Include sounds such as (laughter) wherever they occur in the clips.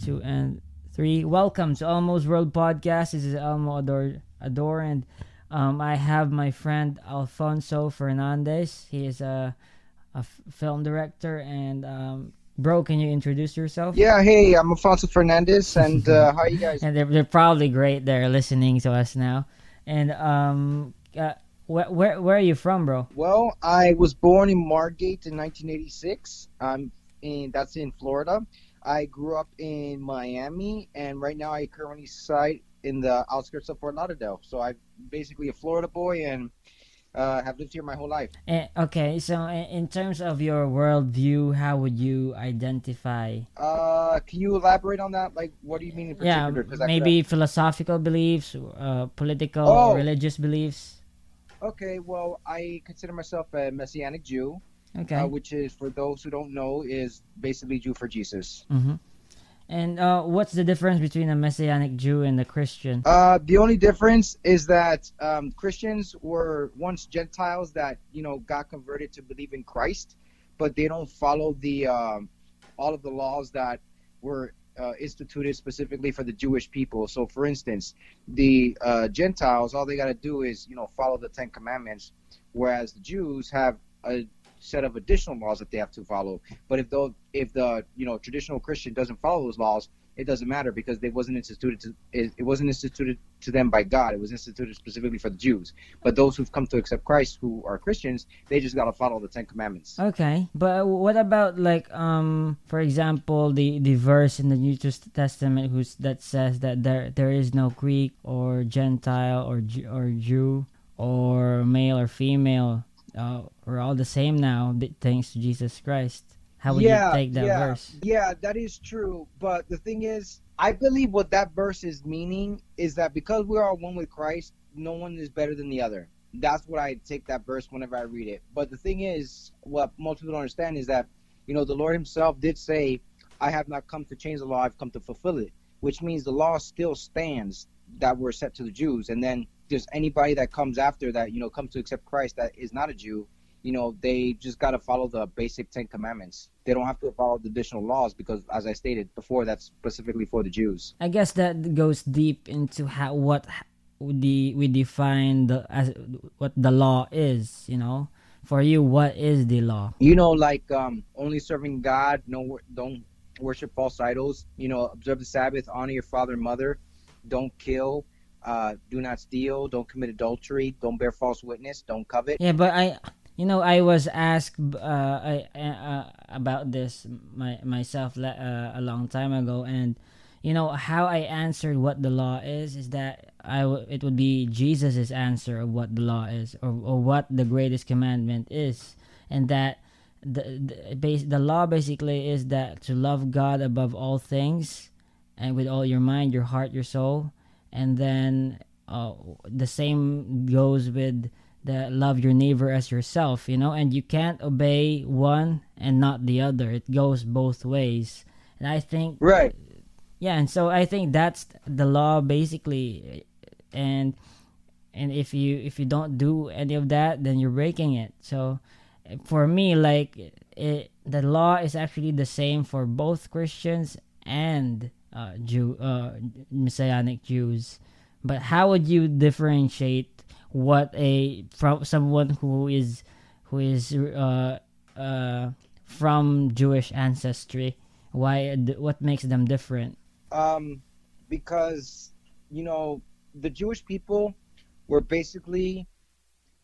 two, and three. Welcome to Almost World Podcast. This is Elmo Ador, Ador and um, I have my friend Alfonzo Fernandez. He is a film director. And, um, bro, can you introduce yourself? Yeah, hey, I'm Alfonzo Fernandez, (laughs) and uh, how are you guys? And they're, they're probably great. They're listening to us now. And, um, uh, where, where, where are you from, bro? Well, I was born in Margate in 1986. I'm in, that's in Florida. I grew up in Miami, and right now I currently reside in the outskirts of Fort Lauderdale. So I'm basically a Florida boy and uh, have lived here my whole life. Eh, okay, so in in terms of your worldview, how would you identify? Uh, can you elaborate on that? Like, what do you mean in particular? Yeah, particular? 'Cause I maybe philosophical beliefs, uh, political, Oh. religious beliefs. Okay, well, I consider myself a Messianic Jew, Okay. uh, which is, for those who don't know, is basically Jew for Jesus. Mm-hmm. And uh, what's the difference between a Messianic Jew and a Christian? Uh, the only difference is that um, Christians were once Gentiles that you know got converted to believe in Christ, but they don't follow the um, all of the laws that were uh, instituted specifically for the Jewish people. So, for instance, the uh, Gentiles all they got to do is you know follow the Ten Commandments, whereas the Jews have a set of additional laws that they have to follow. But if the if the you know traditional Christian doesn't follow those laws, it doesn't matter because they wasn't instituted to it, it wasn't instituted to them by God. It was instituted specifically for the Jews. But those who've come to accept Christ, who are Christians, they just gotta follow the Ten Commandments. Okay, but what about like um, for example, the the verse in the New Testament who's that says that there there is no Greek or Gentile or or Jew or male or female. Uh, we're all the same now, thanks to Jesus Christ. How would yeah, you take that yeah, verse? Yeah, that is true. But the thing is, I believe what that verse is meaning is that because we are one with Christ, no one is better than the other. That's what I take that verse whenever I read it. But the thing is, what most people don't understand is that, you know, the Lord Himself did say, I have not come to change the law, I've come to fulfill it, which means the law still stands that were set to the Jews. And then there's anybody that comes after that, you know, comes to accept Christ that is not a Jew, you know, they just got to follow the basic Ten Commandments. They don't have to follow the additional laws because, as I stated before, that's specifically for the Jews. I guess that goes deep into how what the we define the as what the law is. You know, for you, what is the law? You know, like um, only serving God, no, don't worship false idols. You know, observe the Sabbath, honor your father and mother, don't kill, uh, do not steal, don't commit adultery, don't bear false witness, don't covet. Yeah, but I, you know, I was asked uh, I, uh, about this my myself uh, a long time ago, and you know how I answered what the law is is that I w- it would be Jesus's answer of what the law is or, or what the greatest commandment is, and that the the, the law basically is that to love God above all things, and with all your mind, your heart, your soul, and then uh, the same goes with the love your neighbor as yourself you know? And you can't obey one and not the other. It goes both ways. And i think Right. yeah and so i think that's the law basically. And and if you if you don't do any of that then you're breaking it. So for me like it, the law is actually the same for both christians and uh jew uh messianic jews. But how would you differentiate what a from someone who is who is uh uh from jewish ancestry? Why what makes them different? Um, because you know the Jewish people were basically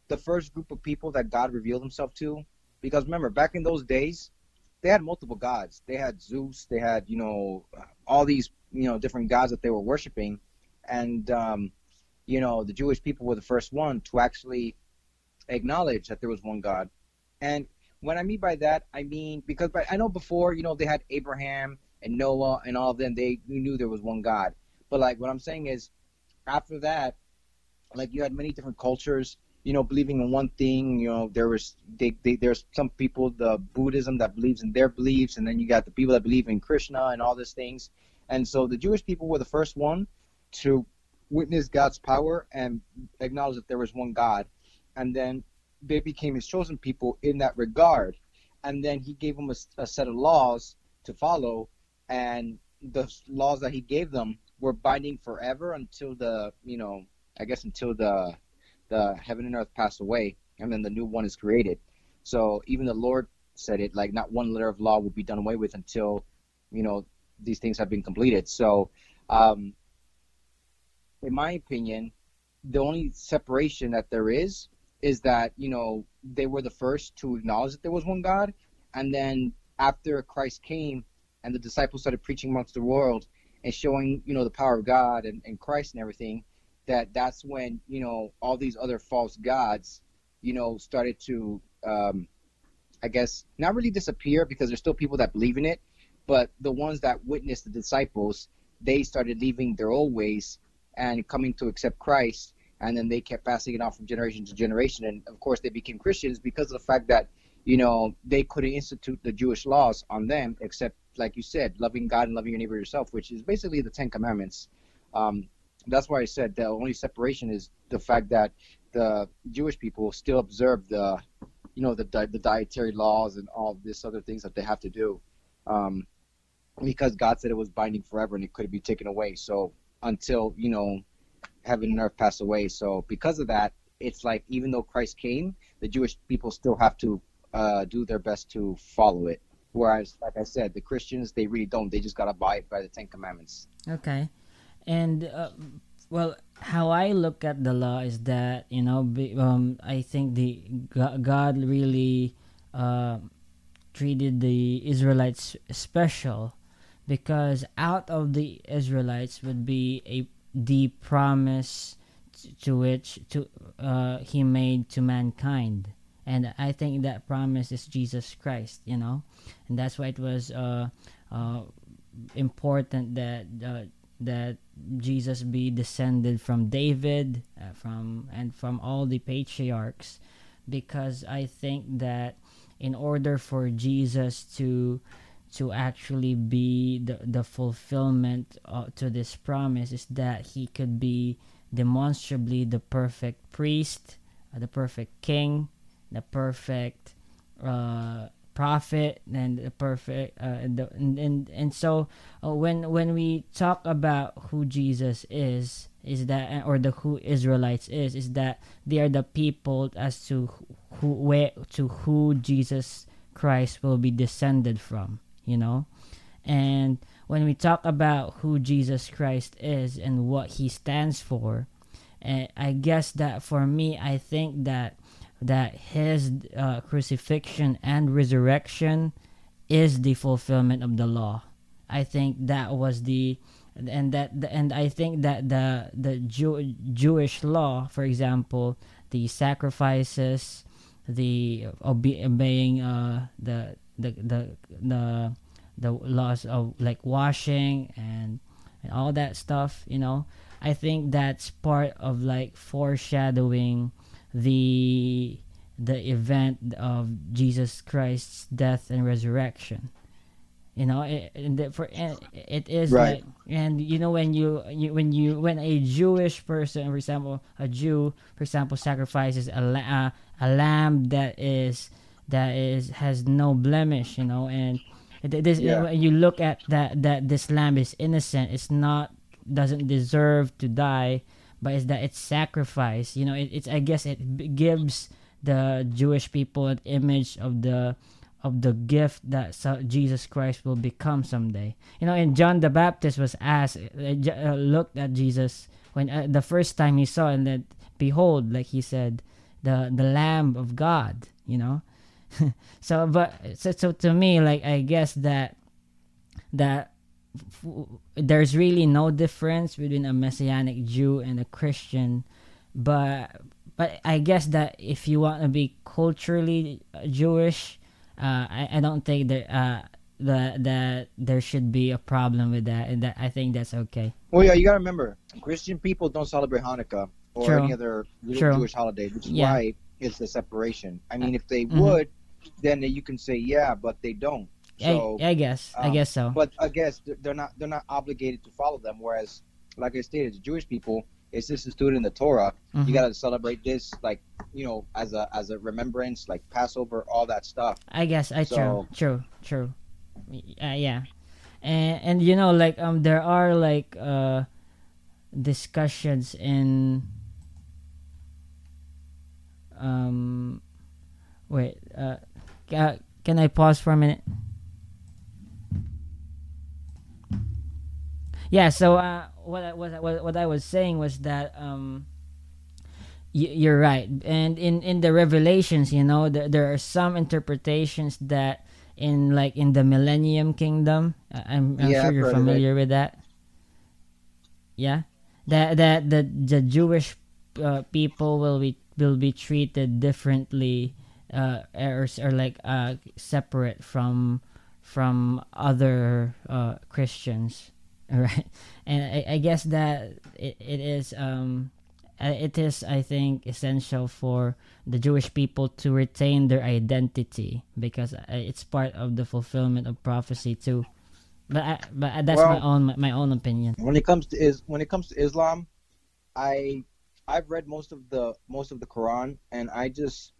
the first group of people that God revealed Himself to. Because remember, back in those days, they had multiple gods. They had Zeus. They had you know all these you know different gods that they were worshiping, and um, you know the Jewish people were the first one to actually acknowledge that there was one God. And when I mean by that, I mean because by, I know before you know they had Abraham and Noah and all of them, they knew there was one God. But like what I'm saying is, after that, like you had many different cultures, you know, believing in one thing. You know, there was they, they there's some people the Buddhism that believes in their beliefs, and then you got the people that believe in Krishna and all these things. And so the Jewish people were the first one to witness God's power and acknowledge that there was one God. And then they became his chosen people in that regard. And then he gave them a, a set of laws to follow and the laws that he gave them were binding forever until the you know I guess until the the heaven and earth pass away and then the new one is created. So even the Lord said it like not one letter of law will be done away with until you know these things have been completed. So um, in my opinion, the only separation that there is is that you know they were the first to acknowledge that there was one God, and then after Christ came and the disciples started preaching amongst the world and showing you know the power of God and, and Christ and everything, that that's when you know all these other false gods you know started to um, I guess not really disappear because there's still people that believe in it, but the ones that witnessed the disciples they started leaving their old ways and coming to accept Christ and then they kept passing it on from generation to generation. And of course they became christians because of the fact that you know they couldn't institute the jewish laws on them except like you said loving god and loving your neighbor yourself which is basically the ten commandments. Um, that's why i said the only separation is the fact that the jewish people still observe the you know the, the dietary laws and all this other things that they have to do um, because god said it was binding forever and it couldn't be taken away so until you know heaven and earth pass away. So because of that, it's like even though Christ came, the Jewish people still have to uh, do their best to follow it. Whereas, like I said, the Christians they really don't. They just gotta abide by the Ten Commandments. Okay, and uh, well, how I look at the law is that you know, um, I think the God really uh, treated the Israelites special because out of the Israelites would be a the promise to which to uh, he made to mankind. And i think that promise is jesus christ you know? And that's why it was uh, uh, important that uh, that jesus be descended from david uh, from and from all the patriarchs because i think that in order for jesus to to actually be the, the fulfillment uh, to this promise is that he could be demonstrably the perfect priest, uh, the perfect king, the perfect uh, prophet, and the perfect uh, and, the, and, and and so uh, when when we talk about who Jesus is, is that or the who Israelites is, is that they are the people as to who where to who Jesus Christ will be descended from you know? And when we talk about who Jesus Christ is and what he stands for, uh, I guess that for me, I think that that his uh, crucifixion and resurrection is the fulfillment of the law. I think that was the and that and I think that the the Jew, Jewish law, for example, the sacrifices, the obe- obeying uh, the the the the the laws of like washing and and all that stuff you know i think that's part of like foreshadowing the the event of jesus christ's death and resurrection you know it, and for it is right. like and you know when you, you when you when a jewish person for example a jew for example sacrifices a, uh, a lamb that is that is has no blemish you know and this yeah. you look at that that this lamb is innocent it's not doesn't deserve to die but it's that it's sacrifice. You know it, it's i guess it gives the jewish people an image of the of the gift that jesus christ will become someday. You know and john the baptist was asked uh, uh looked at jesus when uh, the first time he saw and that behold like he said the the lamb of god you know? (laughs) So but so, so to me like i guess that that there's really no difference between a messianic jew and a christian but but i guess that if you want to be culturally jewish uh, I, I don't think that uh, that that there should be a problem with that, and that I think that's okay. Well, yeah, you gotta remember, Christian people don't celebrate Hanukkah or True. any other Jewish holiday, which is yeah. why it's the separation. I mean, if they mm-hmm. would, then you can say yeah, but they don't. So, I, I guess. Um, I guess so. But I guess they're not they're not obligated to follow them. Whereas, like I stated, the Jewish people, it's just instituted in the Torah. Mm-hmm. You got to celebrate this, like you know, as a as a remembrance, like Passover, all that stuff. I guess. I so, true, true, true. Uh, yeah, and and you know like um there are like uh discussions in um wait uh ca- can i pause for a minute yeah so uh what I, what, I- what, what i was saying was that um y- you're right. And in in the revelations you know there, there are some interpretations that in like in the millennium kingdom uh, i'm, I'm Yeah, sure you're heard of it. familiar with that. Yeah? That that the, the jewish uh, people will be will be treated differently uh or, or like uh separate from from other uh christians (laughs) right. And i, I guess that it, it is um uh, it is i think essential for the jewish people to retain their identity because uh, it's part of the fulfillment of prophecy too. But I, but that's my own my, my own opinion. when it comes to is when it comes to Islam, I I've read most of the most of the Quran, and I just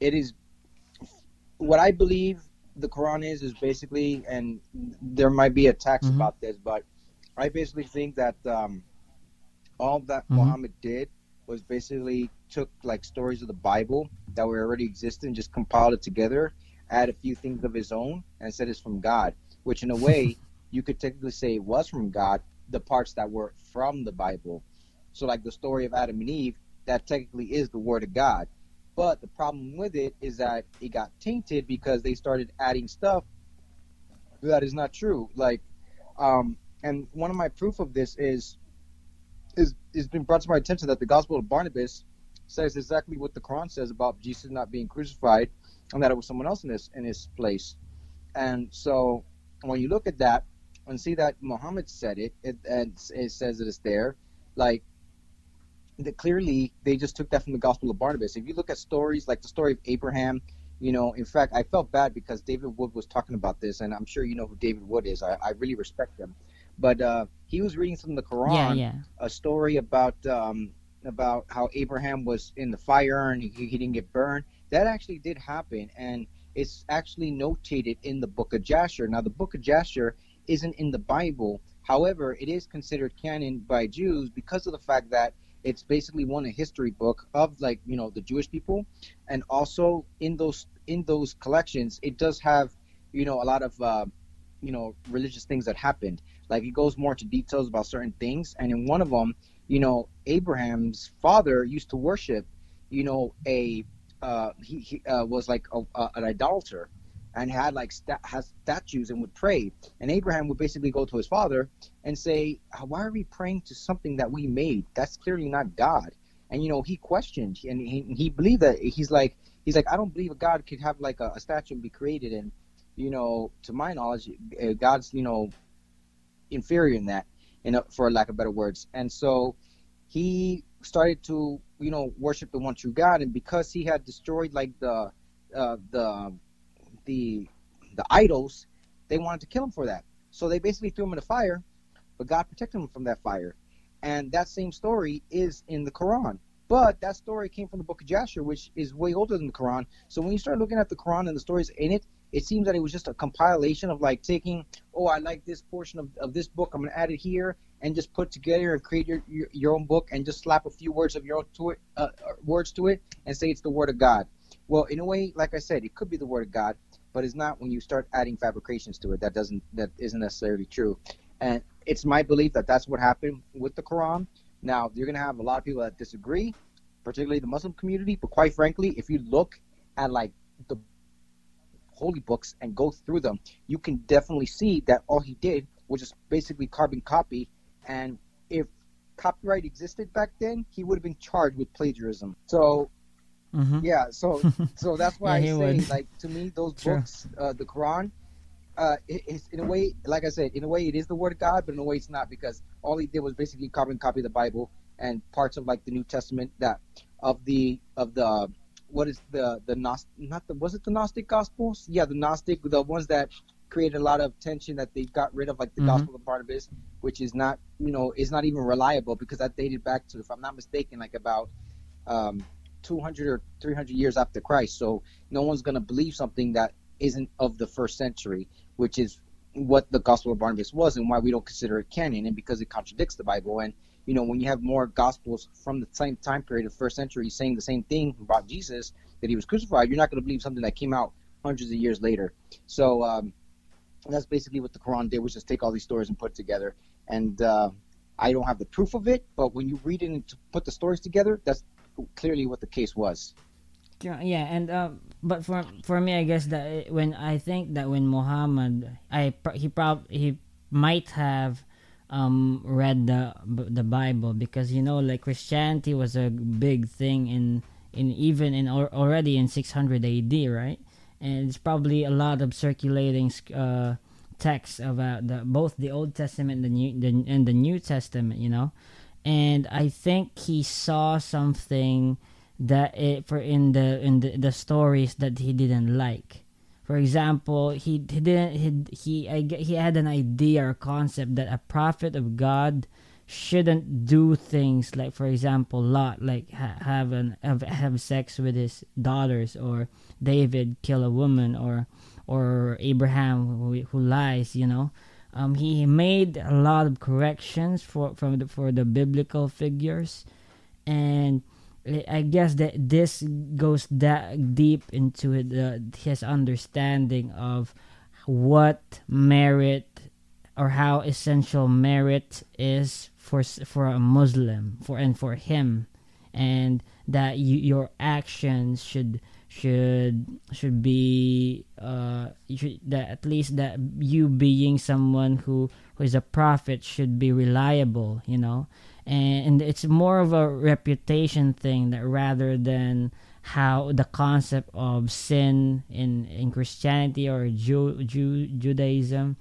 it is what I believe the Quran is is basically, and there might be attacks Mhm. about this, but I basically think that um, all that Mhm. Muhammad did was basically took like stories of the Bible that were already existing, just compiled it together, add a few things of his own, and said it's from God. Which, in a way, (laughs) you could technically say it was from God. The parts that were from the Bible. So, like the story of Adam and Eve, that technically is the Word of God. But the problem with it is that it got tainted because they started adding stuff that is not true. Like, um, and one of my proof of this is is is been brought to my attention that the Gospel of Barnabas says exactly what the Quran says about Jesus not being crucified, and that it was someone else in this in his place. And so, when you look at that and see that Muhammad said it, it and it says that it's there, like clearly they just took that from the Gospel of Barnabas. If you look at stories like the story of Abraham, you know, in fact, I felt bad because David Wood was talking about this, and I'm sure you know who David Wood is. I, I really respect him, but uh, he was reading from the Quran yeah yeah a story about um, about how Abraham was in the fire and he, he didn't get burned. That actually did happen, and it's actually notated in the Book of Jasher. Now, the Book of Jasher isn't in the Bible. However, it is considered canon by Jews because of the fact that it's basically one a history book of like you know the Jewish people, and also in those in those collections, it does have you know a lot of uh, you know religious things that happened. Like it goes more into details about certain things, and in one of them, you know, Abraham's father used to worship, you know, a uh, he, he uh, was like a, a, an idolater, and had like sta- has statues and would pray. And Abraham would basically go to his father and say, "Why are we praying to something that we made? That's clearly not God." And you know, he questioned, and he, he believed that he's like he's like, I don't believe a God could have like a, a statue and be created. And you know, to my knowledge, uh, God's you know inferior in that, you know, for lack of better words. And so he started to you know worship the one true God, and because he had destroyed like the uh, the the the idols, they wanted to kill him for that. So they basically threw him in the fire, but God protected him from that fire. And that same story is in the Quran. But that story came from the book of Jasher, which is way older than the Quran. So when you start looking at the Quran and the stories in it, it seems that it was just a compilation of like taking, oh, I like this portion of, of this book, I'm going to add it here, and just put together and create your, your, your own book and just slap a few words of your own to it, uh, words to it, and say it's the word of God. Well, in a way, like I said, it could be the word of God, but it's not when you start adding fabrications to it. That doesn't that isn't necessarily true. And it's my belief that that's what happened with the Quran. Now you're gonna have a lot of people that disagree, particularly the Muslim community. But quite frankly, if you look at like the holy books and go through them, you can definitely see that all he did was just basically carbon copy. And if copyright existed back then, he would have been charged with plagiarism. So Mhm. yeah, so (laughs) so that's why Yeah, I say, would. like, to me, those True. books, uh, the Quran, uh, it, it's in a way, like I said, in a way, it is the word of God, but in a way, it's not because all he did was basically carbon copy the Bible and parts of like the New Testament that of the of the what is the the Gnost not the was it the Gnostic Gospels? Yeah, the Gnostic, the ones that created a lot of tension that they got rid of, like the Mhm. Gospel of Barnabas, which is not you know is not even reliable because that dated back to, if I'm not mistaken, like about um, 200 or 300 years after Christ. So no one's going to believe something that isn't of the first century, which is what the Gospel of Barnabas was and why we don't consider it canon, and because it contradicts the Bible. And you know, when you have more Gospels from the same time period of first century saying the same thing about Jesus that he was crucified, you're not going to believe something that came out hundreds of years later. So um, that's basically what the Quran did was just take all these stories and put together. And uh, I don't have the proof of it, but when you read it and put the stories together, that's clearly what the case was. Yeah, and um, but for for me, I guess that when I think that when Muhammad, I he prob he might have um read the the Bible because you know like Christianity was a big thing in in even in already in 600 AD, right? And it's probably a lot of circulating uh texts about the both the Old Testament and the New the, and the New Testament, you know. And I think he saw something that it for in the in the, the stories that he didn't like. For example, he he didn't he he I, he had an idea or concept that a prophet of God shouldn't do things like for example Lot like ha- have an have, have sex with his daughters or David kill a woman or or Abraham who, who lies, you know. Um, he made a lot of corrections for from the, for the biblical figures, and I guess that this goes that deep into uh, his understanding of what merit or how essential merit is for for a Muslim for and for him, and that you, your actions should should should be uh should, that at least that you being someone who who is a prophet should be reliable you know? And, and it's more of a reputation thing that rather than how the concept of sin in in Christianity or Jew, Jew Judaism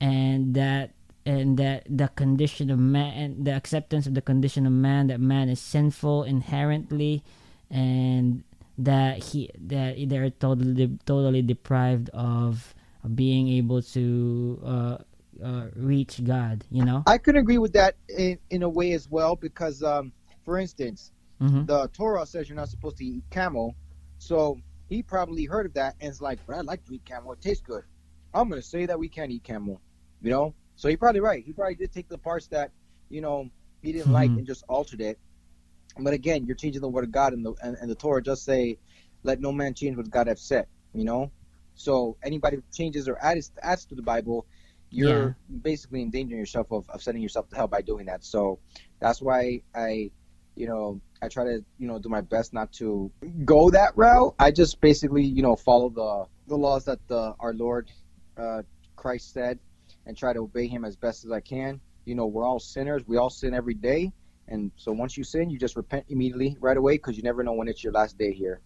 and that and that the condition of man the acceptance of the condition of man that man is sinful inherently and that he that they're totally totally deprived of being able to uh, uh, reach God. You know, I could agree with that in, in a way as well because, um, for instance, mm-hmm. the Torah says you're not supposed to eat camel, so he probably heard of that and it's like, but I like to eat camel. It tastes good. I'm gonna say that we can't eat camel. You know, so he's probably right. He probably did take the parts that you know he didn't mm-hmm. like and just altered it but again, you're changing the word of God, and the and, and the Torah just say, "Let no man change what God have said." You know, so anybody who changes or adds adds to the Bible, you're yeah. basically endangering yourself of, of setting yourself to hell by doing that. So that's why I, you know, I try to you know do my best not to go that route. I just basically you know follow the the laws that the our Lord uh, Christ said, and try to obey Him as best as I can. You know, we're all sinners. We all sin every day and so once you sin, you just repent immediately right away because you never know when it's your last day here.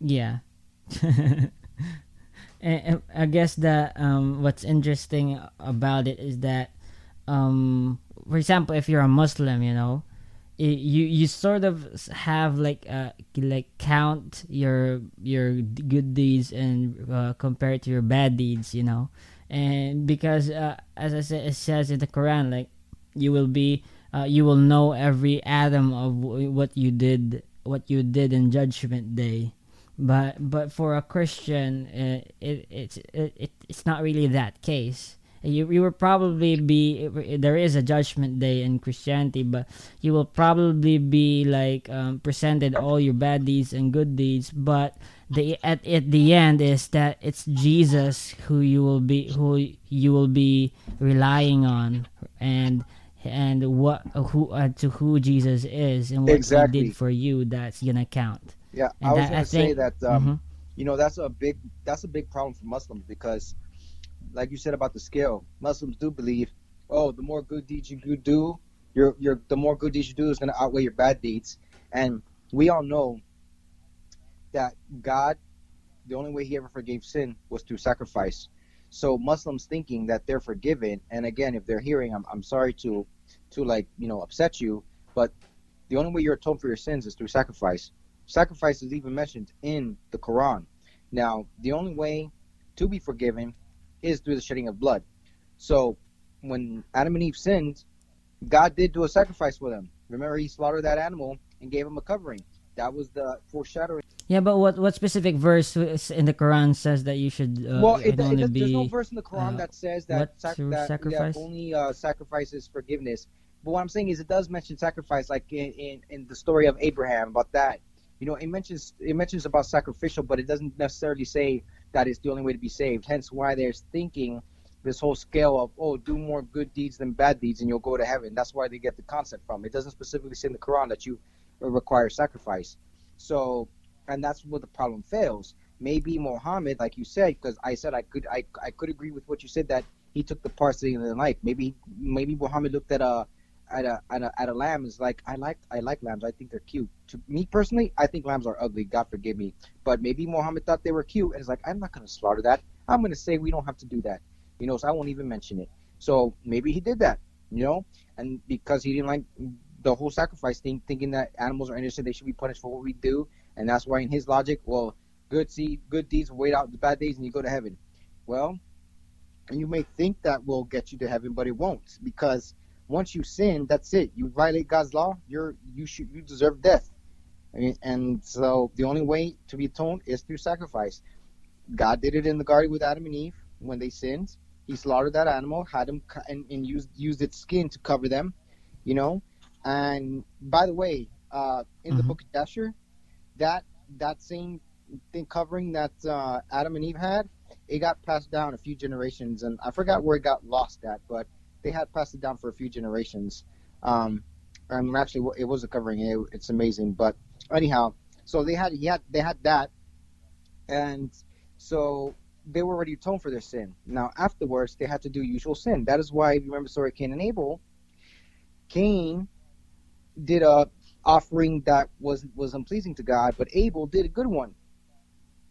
Yeah. (laughs) and, I guess that um, what's interesting about it is that, um, for example, if you're a Muslim, you know, it, you you sort of have like uh like count your your good deeds and uh, compare it to your bad deeds, you know, and because uh, as I said, it says in the Quran, like you will be uh, you will know every atom of what you did what you did in judgment day. But but for a christian uh, it, it's it, it, it's not really that case. You, you will probably be there is a judgment day in christianity but you will probably be like um, presented all your bad deeds and good deeds but the at, at the end is that it's jesus who you will be who you will be relying on. And and what who uh, to who Jesus is and what exactly. he did for you that's gonna count. Yeah, and I was that, gonna I say think, that um, mm-hmm. you know that's a big that's a big problem for Muslims because, like you said about the scale, Muslims do believe, oh, the more good deeds you do, your your the more good deeds you do is gonna outweigh your bad deeds, and we all know that God, the only way He ever forgave sin was through sacrifice. So Muslims thinking that they're forgiven, and again, if they're hearing, I'm, I'm sorry to to like you know upset you, but the only way you're atoned for your sins is through sacrifice. Sacrifice is even mentioned in the Quran. Now, the only way to be forgiven is through the shedding of blood. So, when Adam and Eve sinned, God did do a sacrifice for them. Remember, He slaughtered that animal and gave them a covering. That was the foreshadowing. Yeah, but what what specific verse in the Quran says that you should uh, well, it, it, only does- be? there's no verse in the Quran uh, that says that, what sac- that, sacrifice? that only uh, sacrifices forgiveness. But what I'm saying is, it does mention sacrifice, like in, in, in the story of Abraham about that. You know, it mentions it mentions about sacrificial, but it doesn't necessarily say that it's the only way to be saved. Hence, why there's thinking this whole scale of oh, do more good deeds than bad deeds, and you'll go to heaven. That's why they get the concept from. It doesn't specifically say in the Quran that you Uh, require sacrifice. So, and that's where the problem fails. Maybe Muhammad, like you said, because I said I could, I, I could agree with what you said that he took the parts that he didn't like. Maybe, maybe Muhammad looked at a, at a, at a, at a lamb is like, I like, I like lambs. I think they're cute. To me personally, I think lambs are ugly. God forgive me. But maybe Muhammad thought they were cute and is like, I'm not gonna slaughter that. I'm gonna say we don't have to do that. You know, so I won't even mention it. So maybe he did that. You know, and because he didn't like the whole sacrifice thing, thinking that animals are innocent, they should be punished for what we do, and that's why in his logic, well, good seed, good deeds wait out the bad days, and you go to heaven. Well, and you may think that will get you to heaven, but it won't, because once you sin, that's it. You violate God's law, you're you should you deserve death. And so the only way to be atoned is through sacrifice. God did it in the garden with Adam and Eve when they sinned. He slaughtered that animal, had him and, and used used its skin to cover them, you know. And by the way, uh, in the Mhm. book of Jasher, that that same thing covering that uh, Adam and Eve had, it got passed down a few generations, and I forgot where it got lost at, but they had passed it down for a few generations. Um, and actually, it was a covering. It, it's amazing, but anyhow, so they had had they had that, and so they were already atoned for their sin. Now afterwards, they had to do usual sin. That is why, if you remember the story of Cain and Abel, Cain did a offering that was was unpleasing to God, but Abel did a good one.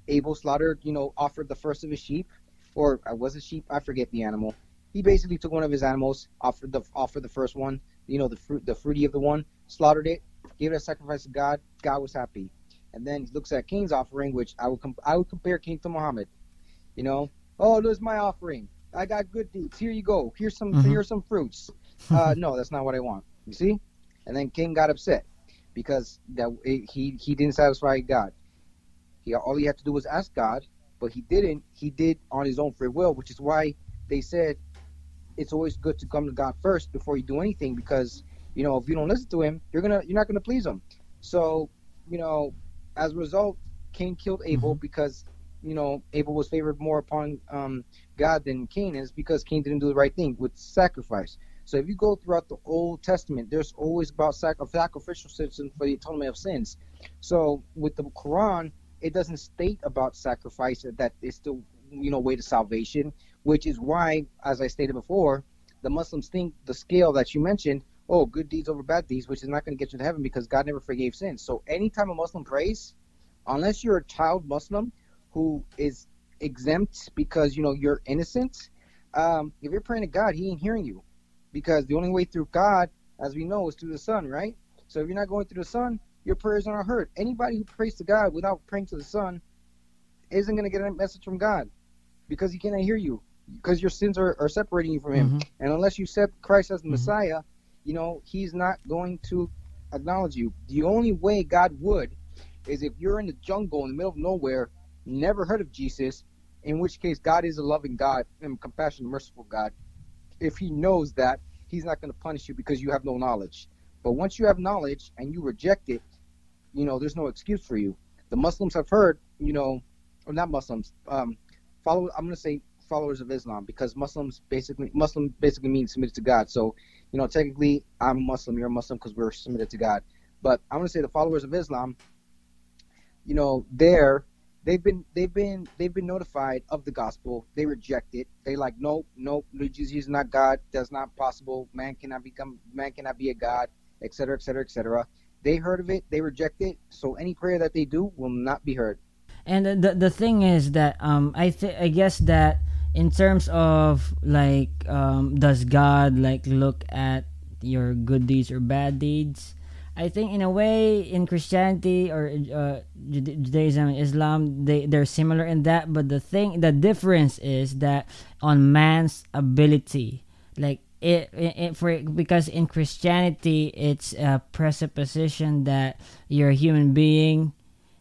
Abel slaughtered, you know, offered the first of his sheep, or uh, was it sheep? I forget the animal. He basically took one of his animals, offered the offered the first one, you know, the fruit, the fruity of the one, slaughtered it, gave it a sacrifice to God. God was happy, and then he looks at Cain's offering, which I would com- I would compare Cain to Muhammad. You know, oh, there's my offering. I got good deeds. Here you go. Here's some. Mhm. Here's some fruits. (laughs) Uh, no, that's not what I want. You see? And then Cain got upset because that he he didn't satisfy God. He all he had to do was ask God, but he didn't. He did on his own free will, which is why they said it's always good to come to God first before you do anything because you know if you don't listen to him, you're gonna you're not gonna please him. So you know, as a result, Cain killed Abel because you know Abel was favored more upon um, God than Cain is because Cain didn't do the right thing with sacrifice. So if you go throughout the Old Testament, there's always about sac- a sacrificial system for the atonement of sins. So with the Quran, it doesn't state about sacrifice that is the you know way to salvation, which is why, as I stated before, the Muslims think the scale that you mentioned, oh, good deeds over bad deeds, which is not going to get you to heaven because God never forgave sins. So anytime a Muslim prays, unless you're a child Muslim who is exempt because you know you're innocent, um, if you're praying to God, He ain't hearing you because the only way through God, as we know, is through the Son, right? So if you're not going through the Son, your prayers aren't heard. Anybody who prays to God without praying to the Son isn't going to get a message from God because He cannot hear you because your sins are, are separating you from Him. Mhm. And unless you accept Christ as the Mhm. Messiah, you know, He's not going to acknowledge you. The only way God would is if you're in the jungle in the middle of nowhere, never heard of Jesus, in which case God is a loving God and compassionate, merciful God. If He knows that, He's not going to punish you because you have no knowledge. But once you have knowledge and you reject it, you know, there's no excuse for you. The Muslims have heard, you know, or not Muslims, um, follow. I'm going to say followers of Islam because Muslims basically Muslim basically means submitted to God. So, you know, technically I'm a Muslim, you're a Muslim because we're submitted to God. But I'm going to say the followers of Islam, you know, they're they've been they've been they've been notified of the gospel. They reject it. They like nope, nope, Jesus is not God. That's not possible. Man cannot become man cannot be a God, etc., etc., etc. They heard of it. They reject it. So any prayer that they do will not be heard. And the the thing is that um I th- I guess that in terms of like um does God like look at your good deeds or bad deeds? I think in a way in Christianity or uh, Judaism and Islam they they're similar in that but the thing the difference is that on man's ability like it, it, for because in Christianity it's a presupposition that you're a human being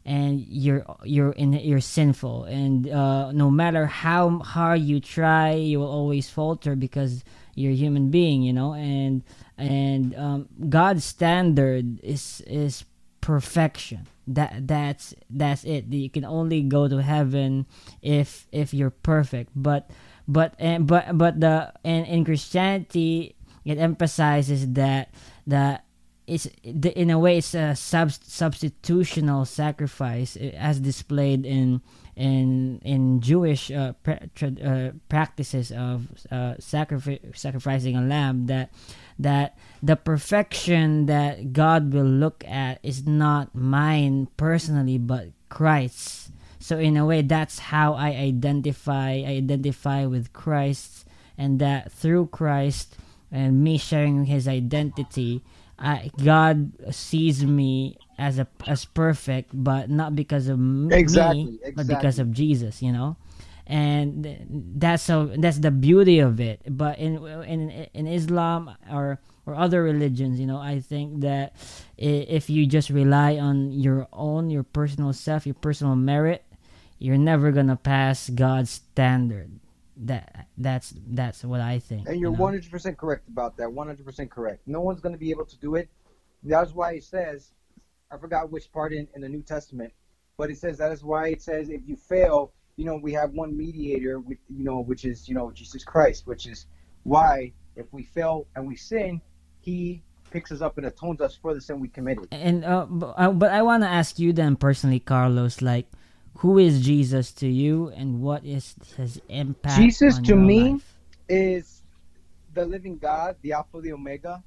and you're you're in you're sinful. And uh, no matter how hard you try you will always falter because you're a human being you know? And and um, God's standard is is perfection. That that's that's it. You can only go to heaven if if you're perfect. But but and but but the in, in christianity it emphasizes that that it's in a way it's a sub, substitutional sacrifice eh, as displayed in in in Jewish uh, pra- tra- uh, practices of uh, sacrifice, sacrificing a lamb that that the perfection that God will look at is not mine personally but Christ's. So in a way that's how i identify i identify with christ and that through christ and me sharing his identity I, god sees me as a as perfect but not because of Exactly, me but because of jesus you know and that's so that's the beauty of it but in in in islam or or other religions you know i think that if you just rely on your own your personal self your personal merit you're never gonna pass God's standard. That that's that's what I think. And you you're know? 100% correct about that. 100% correct. No one's going to be able to do it. That's why it says, I forgot which part in, in the New Testament, but it says that is why it says if you fail, you know, we have one mediator, with, you know, which is, you know, Jesus Christ, which is why if we fail and we sin, he picks us up and atones us for the sin we committed. And uh, but, uh, but I want to ask you then personally, Carlos, like, who is Jesus to you, and what is his impact? Jesus to me life? is the living God, the Alpha, the Omega,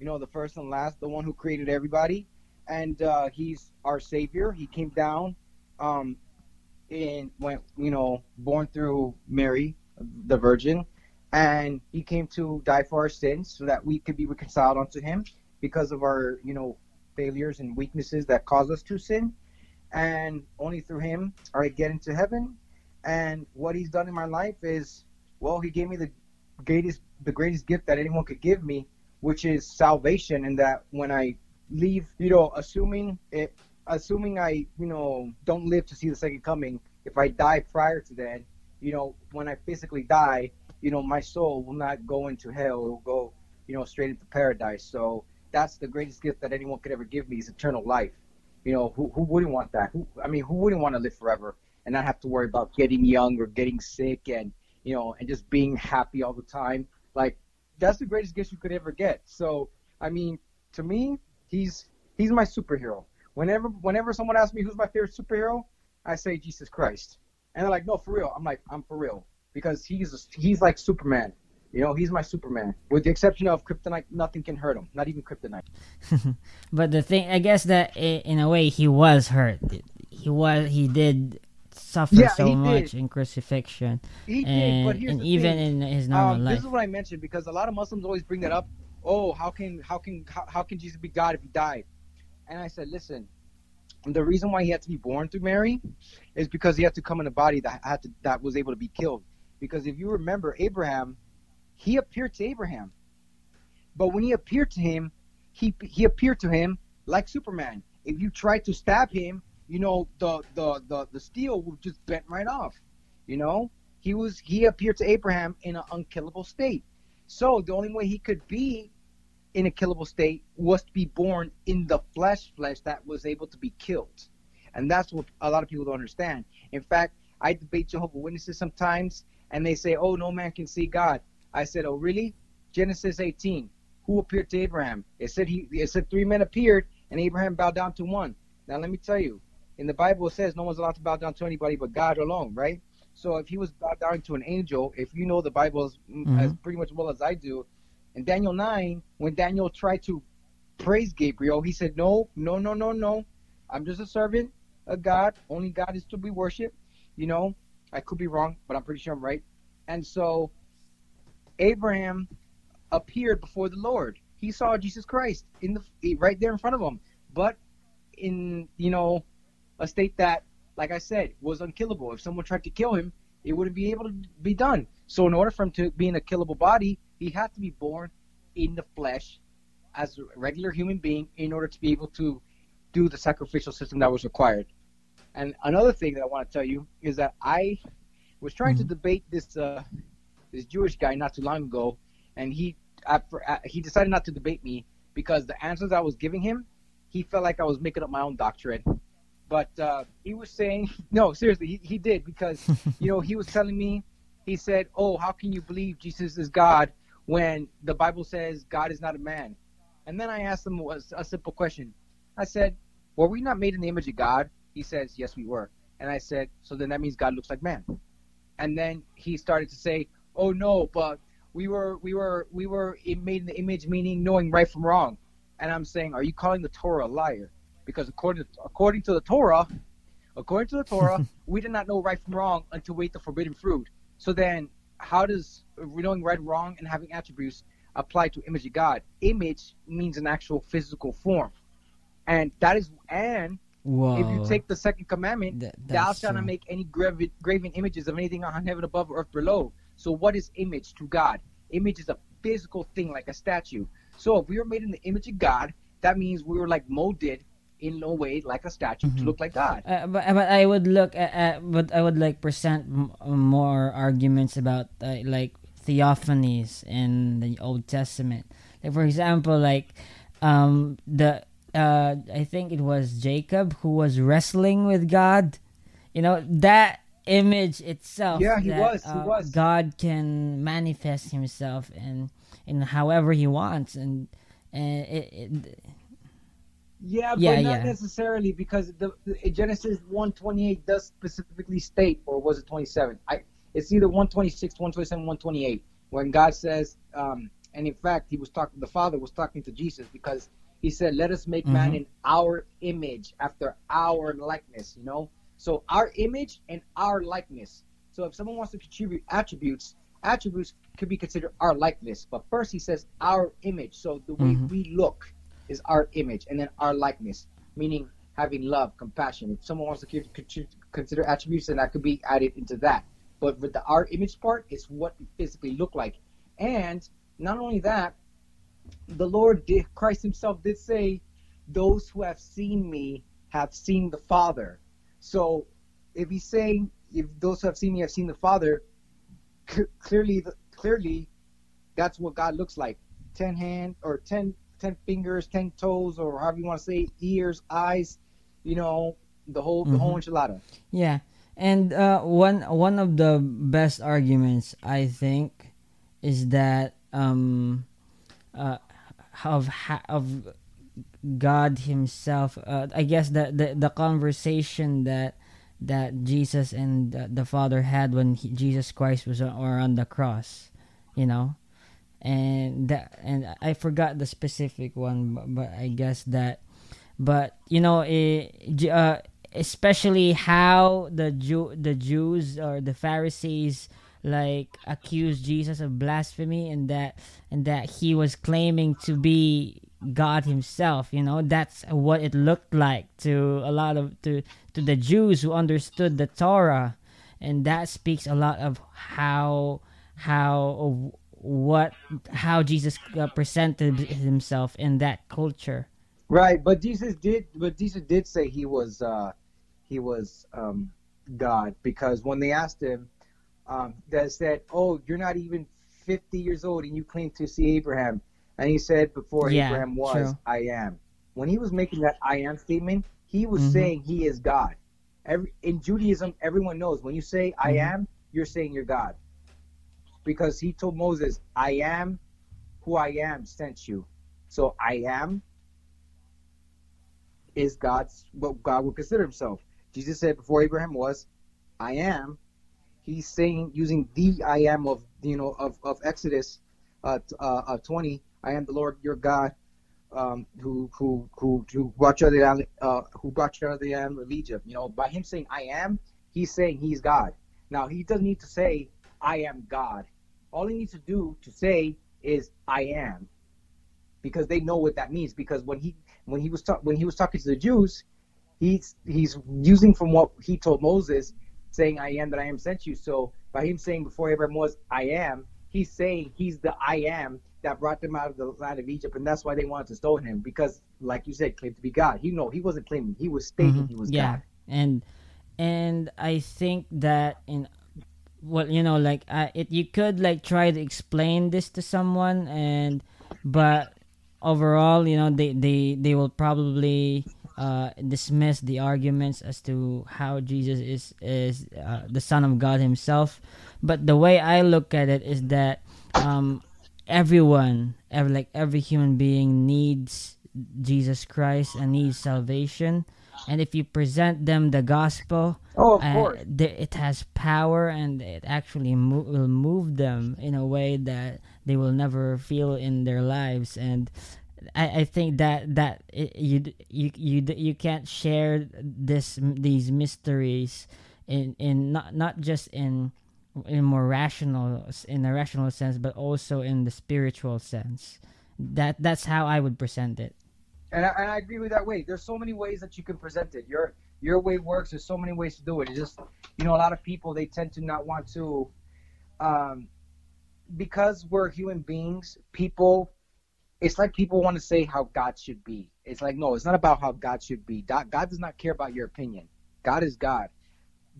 you know, the first and last, the one who created everybody, and uh, he's our Savior. He came down, um, and went, you know, born through Mary, the Virgin, and he came to die for our sins so that we could be reconciled unto Him because of our, you know, failures and weaknesses that cause us to sin, and only through Him are I get into heaven. And what He's done in my life is well, he gave me the greatest the greatest gift that anyone could give me, which is salvation. And that when I leave, you know, assuming it, assuming I, you know, don't live to see the second coming, if I die prior to that, you know, when I physically die, you know, my soul will not go into hell; it will go, you know, straight into paradise. So that's the greatest gift that anyone could ever give me is eternal life. You know, who who wouldn't want that? Who, I mean, who wouldn't want to live forever and not have to worry about getting young or getting sick and you know, and just being happy all the time. Like that's the greatest gift you could ever get. So I mean, to me, he's he's my superhero. Whenever whenever someone asks me who's my favorite superhero, I say Jesus Christ, and they're like, no, for real. I'm like, I'm for real because he's he's like Superman. You know, he's my Superman. With the exception of Kryptonite, nothing can hurt him. Not even Kryptonite. (laughs) But the thing, I guess that in a way he was hurt. He was he did suffer Yeah, so he did. much in crucifixion, He did, and but and even thing. in his normal Um, life. this is what I mentioned because a lot of Muslims always bring that up. Oh, how can how can how, how can Jesus be God if he died? And I said, listen, the reason why he had to be born through Mary is because he had to come in a body that had to that was able to be killed. Because if you remember Abraham, he appeared to Abraham, but when he appeared to him, he he appeared to him like Superman. If you tried to stab him, you know the the the, the steel would just bent right off. You know, he was he appeared to Abraham in an unkillable state. So the only way he could be in a killable state was to be born in the flesh, flesh that was able to be killed. And that's what a lot of people don't understand. In fact, I debate Jehovah Witnesses sometimes, and they say, "Oh, no man can see God." I said, "Oh, really?" Genesis 18. Who appeared to Abraham? It said he. It said three men appeared, and Abraham bowed down to one. Now let me tell you, in the Bible it says no one's allowed to bow down to anybody but God alone, right? So if he was bowed down to an angel, if you know the Bible as, mm-hmm. as pretty much well as I do, in Daniel 9, when Daniel tried to praise Gabriel, he said, No, no, no, no, no. I'm just a servant of God. Only God is to be worshipped. You know, I could be wrong, but I'm pretty sure I'm right. And so Abraham appeared before the Lord. He saw Jesus Christ in the right there in front of him, but in you know a state that, like I said, was unkillable. If someone tried to kill him, it wouldn't be able to be done. So in order for him to be in a killable body, he had to be born in the flesh as a regular human being in order to be able to do the sacrificial system that was required. And another thing that I want to tell you is that I was trying Mhm. to debate this uh, this Jewish guy not too long ago, and he uh, he decided not to debate me because the answers I was giving him, he felt like I was making up my own doctrine. But uh, he was saying, (laughs) no, seriously, he, he did because (laughs) you know he was telling me, he said, "Oh, how can you believe Jesus is God when the Bible says God is not a man?" And then I asked him a, a simple question. I said, "Were we not made in the image of God?" He says, "Yes, we were." And I said, "So then that means God looks like man." And then he started to say, "Oh no, but we were we were we were made in the image, meaning knowing right from wrong." And I'm saying, "Are you calling the Torah a liar?" Because according to, according to the Torah, according to the Torah, (laughs) we did not know right from wrong until we ate the forbidden fruit. So then, how does knowing right wrong and having attributes apply to image of God? Image means an actual physical form, and that is and Whoa. if you take the second commandment, Th- thou shalt not make any graven, graven images of anything on heaven above or earth below. So what is image to God? Image is a physical thing like a statue. So if we were made in the image of God, that means we were like molded in no way like a statue to Mhm. look like God. Uh, but but I would look at, at but I would like present m- more arguments about uh, like theophanies in the Old Testament. Like for example, like um the uh I think it was Jacob who was wrestling with God. You know that image itself. Yeah, he that, was, he uh, was. God can manifest Himself in in however He wants, and and it, it Yeah, but Yeah, not yeah. necessarily because the, the Genesis 128 does specifically state, or was it 27? I it's either 126, 127, 128 when God says, um, and in fact, he was talking. The Father was talking to Jesus because he said, "Let us make man Mhm. in our image, after our likeness." You know, so our image and our likeness. So if someone wants to contribute attributes, attributes could be considered our likeness. But first, he says our image. So the way Mhm. we look is our image, and then our likeness, meaning having love, compassion. If someone wants to con- con- consider attributes, then that could be added into that. But with the our image part, it's what we physically look like. And not only that, the Lord did, Christ Himself did say, "Those who have seen me have seen the Father." So, if He's saying, "If those who have seen me have seen the Father," clearly, clearly, that's what God looks like. Ten hand or ten, ten fingers, ten toes, or however you want to say, it, ears, eyes. You know, the whole the whole enchilada. Yeah, and uh, one one of the best arguments I think is that um, uh, of ha- of God Himself. Uh, I guess that the the conversation that that Jesus and the, the Father had when he, Jesus Christ was on, or on the cross, you know, and that and I forgot the specific one, but, but I guess that, but you know, it, uh, especially how the Jew the Jews or the Pharisees like accused Jesus of blasphemy and that and that he was claiming to be God himself you know that's what it looked like to a lot of to to the Jews who understood the Torah. And that speaks a lot of how how what how Jesus uh, presented himself in that culture Right, but Jesus did, but Jesus did say he was, uh, he was um, God because when they asked him, um, they said, "Oh, you're not even 50 years old and you claim to see Abraham," and he said, "Before Yeah, Abraham was, true. I am." When he was making that "I am" statement, he was Mhm. saying he is God. Every in Judaism, everyone knows when you say "I Mhm. am," you're saying you're God, because he told Moses, "I am who I am sent you." So I am is God's what God would consider himself. Jesus said before Abraham was, I am. He's saying using the I am of you know of, of Exodus uh, uh, uh, 20. I am the Lord your God, um, who who who who brought you out of the uh, who brought you out of the land of Egypt. You know, by him saying I am, he's saying he's God. Now he doesn't need to say I am God. All he needs to do to say is I am, because they know what that means. Because when he when he was ta- when he was talking to the Jews, he's he's using from what he told Moses, saying, "I am that I am sent you." So by him saying before Abraham was, "I am," he's saying he's the I am that brought them out of the land of Egypt, and that's why they wanted to stone him because, like you said, claimed to be God. He no, he wasn't claiming. He was stating Mhm. he was yeah God. and and i think that in well you know like I, it you could like try to explain this to someone and but overall you know they they they will probably uh dismiss the arguments as to how jesus is is uh, the son of god himself. But the way i look at it is that um everyone every like every human being needs jesus christ and needs salvation and if you present them the gospel Oh, of uh, course. the, it has power and it actually mo- will move them in a way that they will never feel in their lives. And I, I think that that it, you you you you can't share this these mysteries in in not not just in in more rational in a rational sense but also in the spiritual sense. That that's how I would present it And I, and I agree with that way. There's so many ways that you can present it. Your your way works. There's so many ways to do it. It's just you know a lot of people they tend to not want to, um, because we're human beings. People, it's like people want to say how God should be. It's like no, it's not about how God should be. God, God does not care about your opinion. God is God.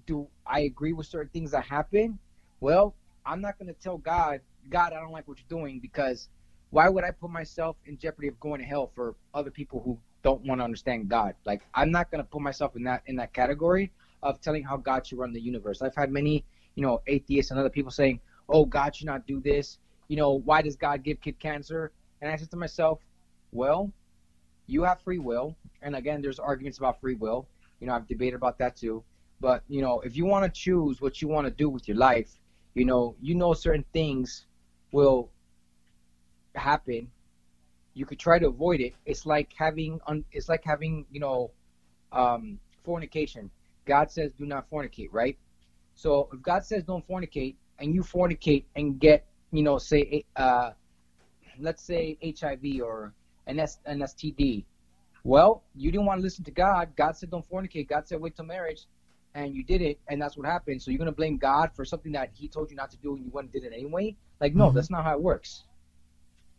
Do I agree with certain things that happen? Well, I'm not going to tell God, God, I don't like what you're doing because why would I put myself in jeopardy of going to hell for other people who don't want to understand God? Like I'm not gonna put myself in that in that category of telling how God should run the universe. I've had many, you know, atheists and other people saying, "Oh, God should not do this." You know, why does God give kid cancer? And I said to myself, well, you have free will, and again, there's arguments about free will. You know, I've debated about that too. But you know, if you want to choose what you want to do with your life, you know, you know certain things will happen you could try to avoid it. It's like having un, it's like having you know um fornication. God says do not fornicate right? So if god says don't fornicate and you fornicate and get you know say uh let's say hiv or an, S, an std well you didn't want to listen to god. God said don't fornicate. God said wait till marriage and you did it and that's what happened. So you're going to blame god for something that he told you not to do and you went and did it anyway? Like no Mhm. that's not how it works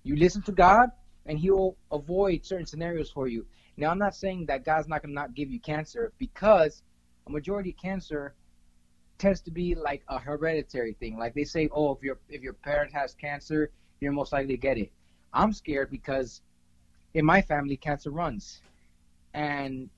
you listen to God, and He will avoid certain scenarios for you. Now, I'm not saying that God's not going to not give you cancer because a majority of cancer tends to be like a hereditary thing. Like they say, oh, if your if your parent has cancer, you're most likely to get it. I'm scared because in my family, cancer runs, and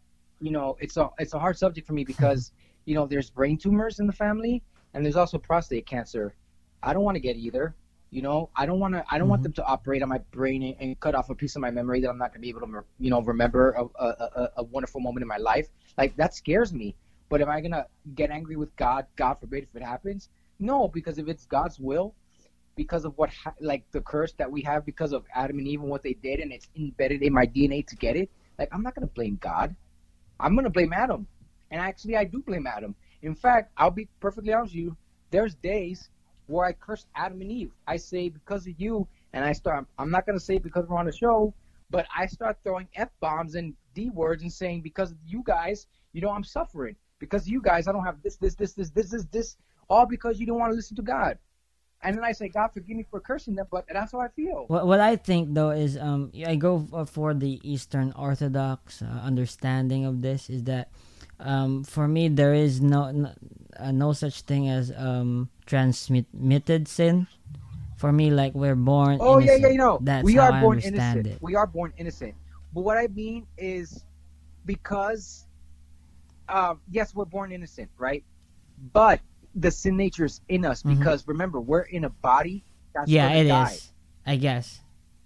you know it's a it's a hard subject for me because (laughs) you know there's brain tumors in the family, and there's also prostate cancer. I don't want to get either. You know, I don't want to. I don't want Mhm. them to operate on my brain and, and cut off a piece of my memory that I'm not going to be able to, you know, remember a, a, a, a wonderful moment in my life. Like that scares me. But am I gonna get angry with God? God forbid if it happens. No, because if it's God's will, because of what, ha- like the curse that we have because of Adam and Eve and what they did, and it's embedded in my DNA to get it. Like I'm not gonna blame God. I'm gonna blame Adam. And actually, I do blame Adam. In fact, I'll be perfectly honest with you. There's days where I curse Adam and Eve. I say because of you, and I start. I'm not gonna say because we're on the show, but I start throwing f bombs and d words and saying because of you guys, you know, I'm suffering. Because of you guys, I don't have this, this, this, this, this, this, this, all because you don't want to listen to God. And then I say, God, forgive me for cursing them, but that's how I feel. What what I think though is um I go for the Eastern Orthodox uh, understanding of this is that um for me there is no no, uh, no such thing as um transmitted sin. For me, like we're born. Oh yeah, innocent. yeah, you know, That's we are born innocent. it. We are born innocent. But what I mean is, because, um, yes, we're born innocent, right? But the sin nature is in us Mhm. because remember, we're in a body that's yeah, it die. is. I guess.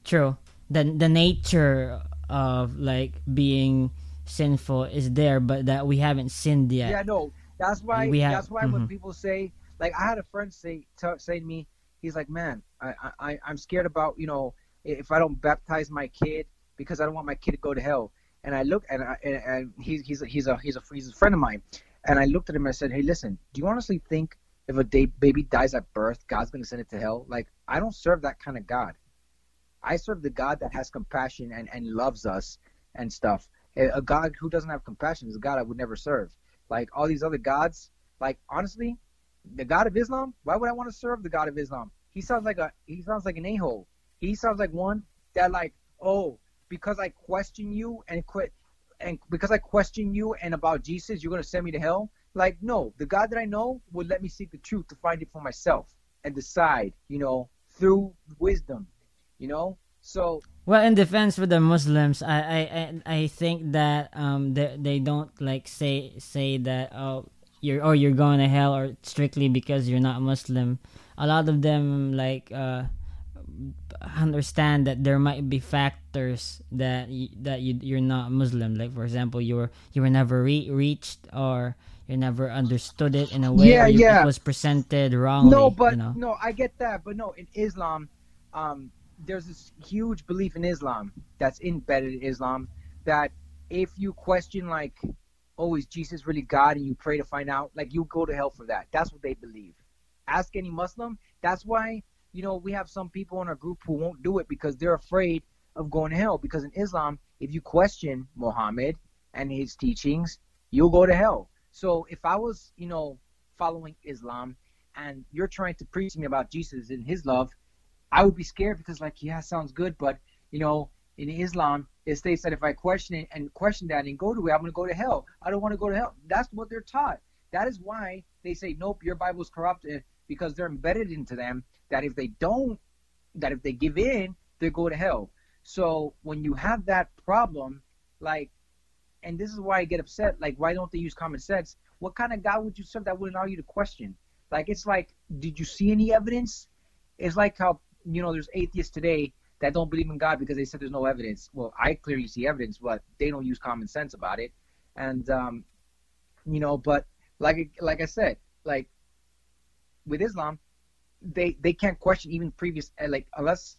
True. The the nature of like being sinful is there, but that we haven't sinned yet. Yeah, no, that's why. We have- that's why when mhm. people say, like, I had a friend say t- say to me, he's like, man, I, I I'm scared about you know if I don't baptize my kid because I don't want my kid to go to hell. And I look and I, and, and he's he's a, he's a he's a he's a friend of mine, and I looked at him and I said, hey, listen, do you honestly think if a day, baby dies at birth, God's gonna send it to hell? Like, I don't serve that kind of God. I serve the God that has compassion and, and loves us and stuff. A God who doesn't have compassion is a God I would never serve. Like all these other gods, like honestly, the God of Islam, why would I want to serve the God of Islam? he sounds like a he sounds like an a hole. He sounds like one that like oh because I question you and quit and because I question you and about Jesus, you're gonna send me to hell. Like no, the God that I know would let me seek the truth to find it for myself and decide. You know, through wisdom. You know, so well, in defense for the Muslims, I I I, I think that um they they don't like say say that oh you're or you're going to hell or strictly because you're not Muslim. A lot of them like uh understand that there might be factors that y- that you you're not Muslim. Like for example, you were you were never re- reached or you never understood it in a way Yeah, you, yeah. it was presented wrongly. No, but you know? no, I get that, but no, in Islam, um, there's this huge belief in Islam that's embedded in Islam that if you question like, oh, is Jesus really God, and you pray to find out, like you go to hell for that. That's what they believe. Ask any Muslim. That's why you know we have some people in our group who won't do it because they're afraid of going to hell. Because in Islam, if you question Muhammad and his teachings, you'll go to hell. So if I was, you know, following Islam and you're trying to preach to me about Jesus and his love, I would be scared because like, yeah, sounds good, but you know, in Islam, it states that if I question it and question that and go to it, I'm gonna go to hell. I don't want to go to hell. That's what they're taught. That is why they say, nope, your Bible's corrupted eh, because they're embedded into them that if they don't, that if they give in, they go to hell. So when you have that problem, like, and this is why I get upset, like, why don't they use common sense? What kind of God would you serve that wouldn't allow you to question? Like, it's like, did you see any evidence? It's like how, you know, there's atheists today that don't believe in God because they said there's no evidence. Well, I clearly see evidence, but they don't use common sense about it. And, um, you know, but like, like I said, like with Islam, they they can't question even previous uh, like unless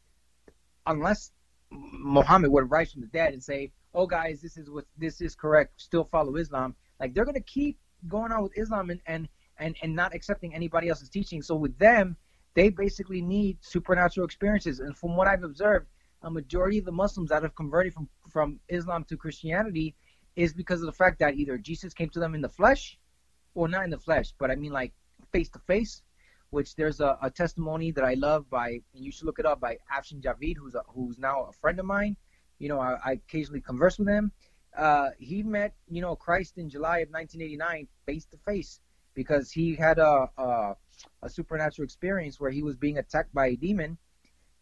unless Muhammad would rise from the dead and say, "Oh guys, this is what this is correct. Still follow Islam." Like they're gonna keep going on with Islam and and and, and not accepting anybody else's teaching. So with them, they basically need supernatural experiences. And from what I've observed, a majority of the Muslims that have converted from from Islam to Christianity is because of the fact that either Jesus came to them in the flesh, or not in the flesh, but I mean like face to face, which there's a, a testimony that I love by, and you should look it up by Afshin Javid, who's a, who's now a friend of mine. You know, I, I occasionally converse with him. Uh, he met, you know, Christ in July of 1989 face to face because he had a, a a supernatural experience where he was being attacked by a demon,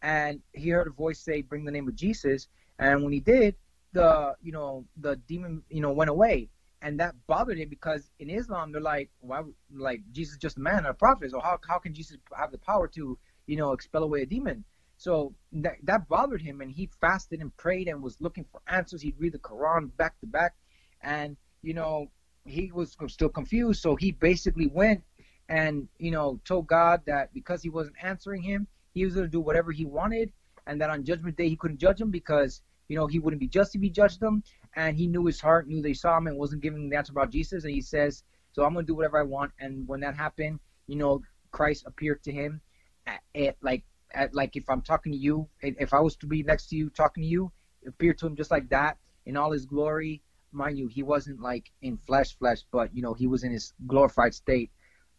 and he heard a voice say, "Bring the name of Jesus." And when he did, the you know the demon you know went away and that bothered him because in Islam they're like, why, like Jesus is just a man a prophet, so how how can Jesus have the power to, you know, expel away a demon? So that that bothered him, and he fasted and prayed and was looking for answers. He'd read the Quran back to back, and you know he was still confused. So he basically went and you know told God that because he wasn't answering him, he was going to do whatever he wanted, and that on Judgment Day he couldn't judge him because you know he wouldn't be just if he judged him and he knew his heart, knew they saw him, and wasn't giving the answer about Jesus. And he says, "So I'm gonna do whatever I want." And when that happened, you know, Christ appeared to him, at, at like at like if I'm talking to you, if I was to be next to you talking to you, appeared to him just like that in all his glory. Mind you, he wasn't like in flesh, flesh, but you know he was in his glorified state,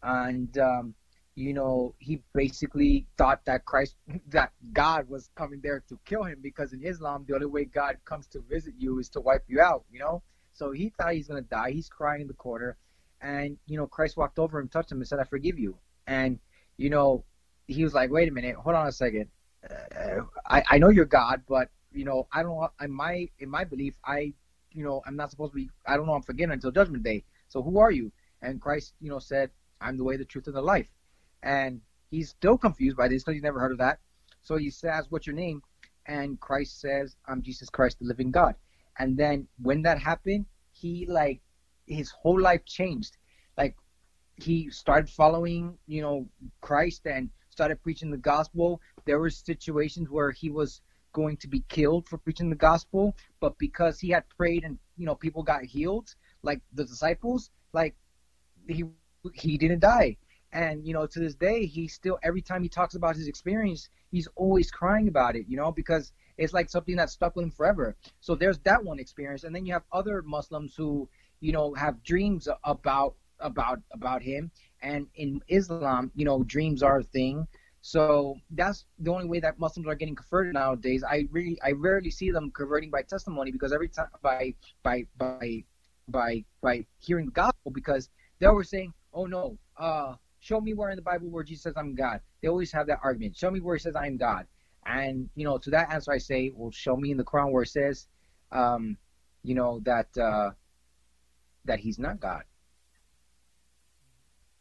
and um, you know he basically thought that Christ, that God was coming there to kill him because in Islam the only way God comes to visit you is to wipe you out, you know. So he thought he's gonna die. He's crying in the corner, and you know Christ walked over and touched him and said, "I forgive you." And you know he was like, "Wait a minute, hold on a second. Uh, I I know you're God, but you know I don't. In my in my belief, I you know I'm not supposed to be. I don't know I'm forgiven until Judgment Day. So who are you?" And Christ, you know, said, "I'm the way, the truth, and the life." And he's still confused by this because he's never heard of that. So he says, "What's your name?" And Christ says, "I'm Jesus Christ, the living God." And then when that happened, he like his whole life changed. Like he started following, you know, Christ and started preaching the gospel. There were situations where he was going to be killed for preaching the gospel, but because he had prayed and you know people got healed, like the disciples, like he he didn't die. And you know, to this day, he still every time he talks about his experience, he's always crying about it. You know, because it's like something that stuck with him forever. So there's that one experience, and then you have other Muslims who you know have dreams about about about him. And in Islam, you know, dreams are a thing. So that's the only way that Muslims are getting converted nowadays. I really, I rarely see them converting by testimony because every time by by by by by hearing the gospel because they were saying, "Oh no, uh, show me where in the Bible where Jesus says I'm God." They always have that argument. Show me where it says I am God. And you know, to that answer, I say, "Well, show me in the Quran where it says, um, you know, that uh, that He's not God."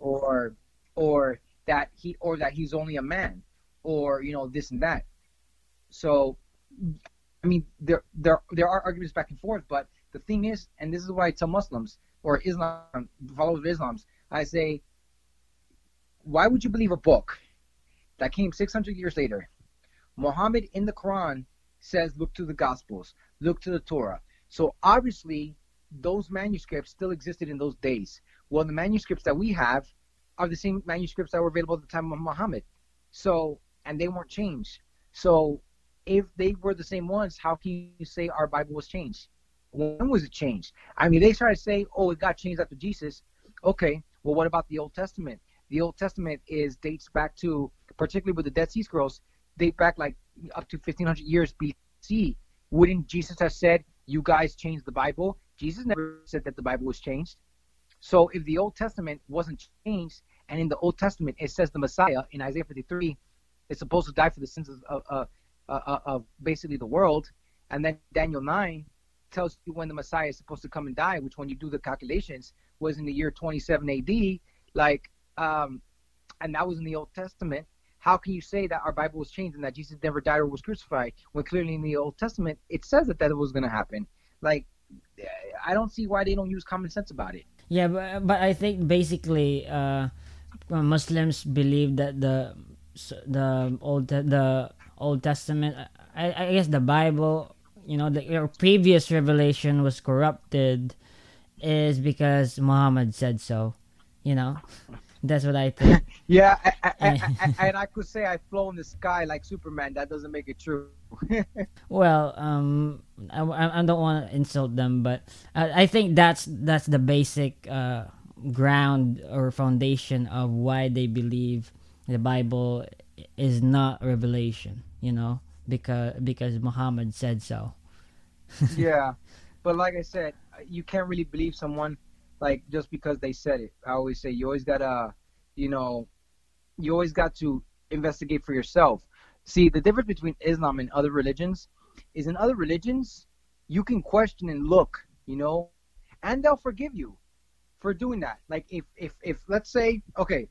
or or that he or that he's only a man or you know this and that so i mean there there there are arguments back and forth but the thing is and this is why i tell muslims or islam followers of islam's i say why would you believe a book that came 600 years later muhammad in the quran says look to the gospels look to the torah so obviously those manuscripts still existed in those days well the manuscripts that we have are the same manuscripts that were available at the time of Muhammad. So, and they weren't changed. So, if they were the same ones, how can you say our Bible was changed? When was it changed? I mean, they started to say, oh, it got changed after Jesus. Okay, well, what about the Old Testament? The Old Testament is dates back to, particularly with the Dead Sea Scrolls, date back like up to 1500 years BC. Wouldn't Jesus have said, you guys changed the Bible? Jesus never said that the Bible was changed. So if the Old Testament wasn't changed, and in the Old Testament it says the Messiah in Isaiah 53 is supposed to die for the sins of, of, basically the world, and then Daniel 9 tells you when the Messiah is supposed to come and die, which when you do the calculations was in the year 27 AD, like, um, and that was in the Old Testament. How can you say that our Bible was changed and that Jesus never died or was crucified when clearly in the Old Testament it says that that was going to happen? Like, I don't see why they don't use common sense about it. Yeah, but, but I think basically uh, Muslims believe that the the old the Old Testament, I, I guess the Bible, you know, the previous revelation was corrupted, is because Muhammad said so. You know, that's what I think. (laughs) yeah, I, (laughs) I, I, and I could say I flow in the sky like Superman. That doesn't make it true. (laughs) well, um, I, I don't want to insult them, but I, I think that's that's the basic uh, ground or foundation of why they believe the Bible is not revelation. You know, because because Muhammad said so. (laughs) yeah, but like I said, you can't really believe someone like just because they said it. I always say you always gotta, you know, you always got to investigate for yourself. See, the difference between Islam and other religions is in other religions, you can question and look, you know, and they'll forgive you for doing that. Like if if if let's say, okay,